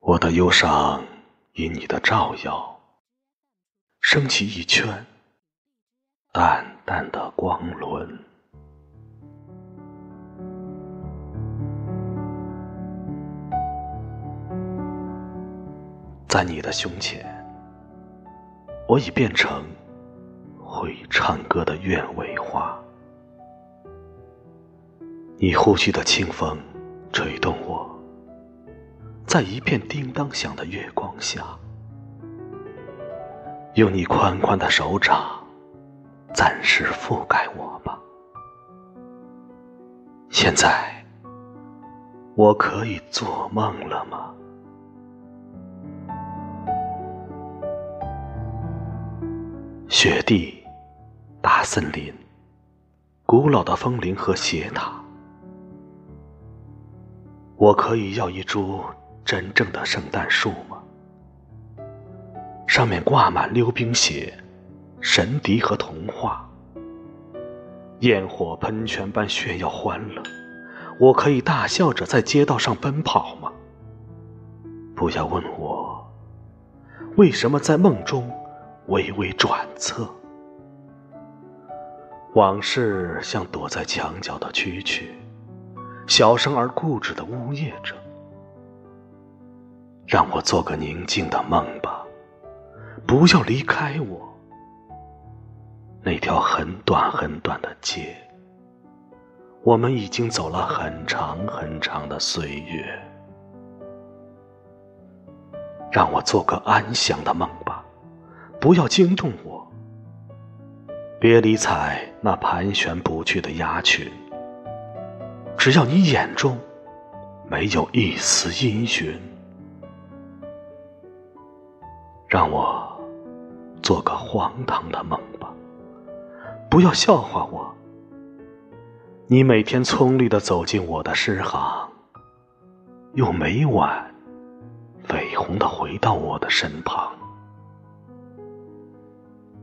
我的忧伤因你的照耀，升起一圈淡淡的光轮。在你的胸前，我已变成会唱歌的鸢尾花。你呼吸的清风，吹动我，在一片叮当响的月光下，用你宽宽的手掌，暂时覆盖我吧。现在，我可以做梦了吗？雪地、大森林、古老的风铃和斜塔，我可以要一株真正的圣诞树吗？上面挂满溜冰鞋、神笛和童话，焰火喷泉般炫耀欢乐，我可以大笑着在街道上奔跑吗？不要问我，为什么在梦中。微微转侧，往事像躲在墙角的蛐蛐，小声而固执的呜咽着。让我做个宁静的梦吧，不要离开我。那条很短很短的街，我们已经走了很长很长的岁月。让我做个安详的梦吧。不要惊动我，别理睬那盘旋不去的鸭群。只要你眼中没有一丝阴云，让我做个荒唐的梦吧。不要笑话我，你每天葱绿的走进我的诗行，又每晚绯红的回到我的身旁。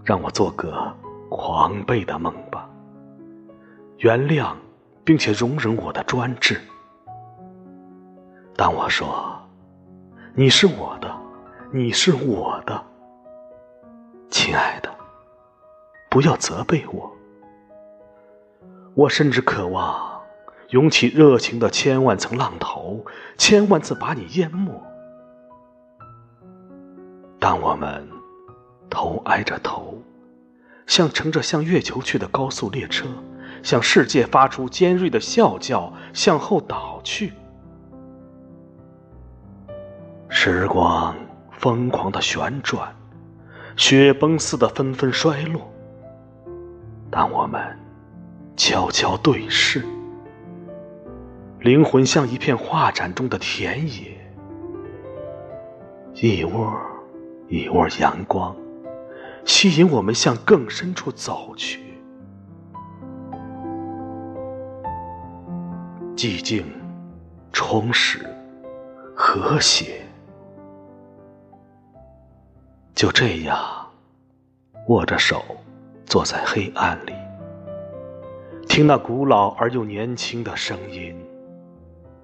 让我做个狂悖的梦吧，原谅并且容忍我的专制。当我说你是我的，你是我的，亲爱的，不要责备我。我甚至渴望涌起热情的千万层浪头，千万次把你淹没。当我们。头挨着头，像乘着向月球去的高速列车，向世界发出尖锐的啸叫，向后倒去。时光疯狂的旋转，雪崩似的纷纷衰落。当我们悄悄对视，灵魂像一片画展中的田野，一窝一窝阳光。吸引我们向更深处走去，寂静、充实、和谐。就这样，握着手，坐在黑暗里，听那古老而又年轻的声音，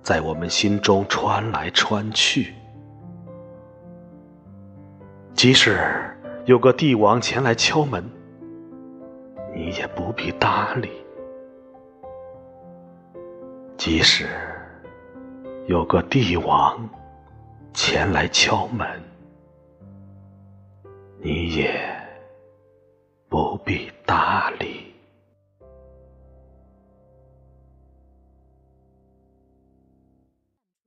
在我们心中穿来穿去，即使。有个帝王前来敲门，你也不必搭理；即使有个帝王前来敲门，你也不必搭理。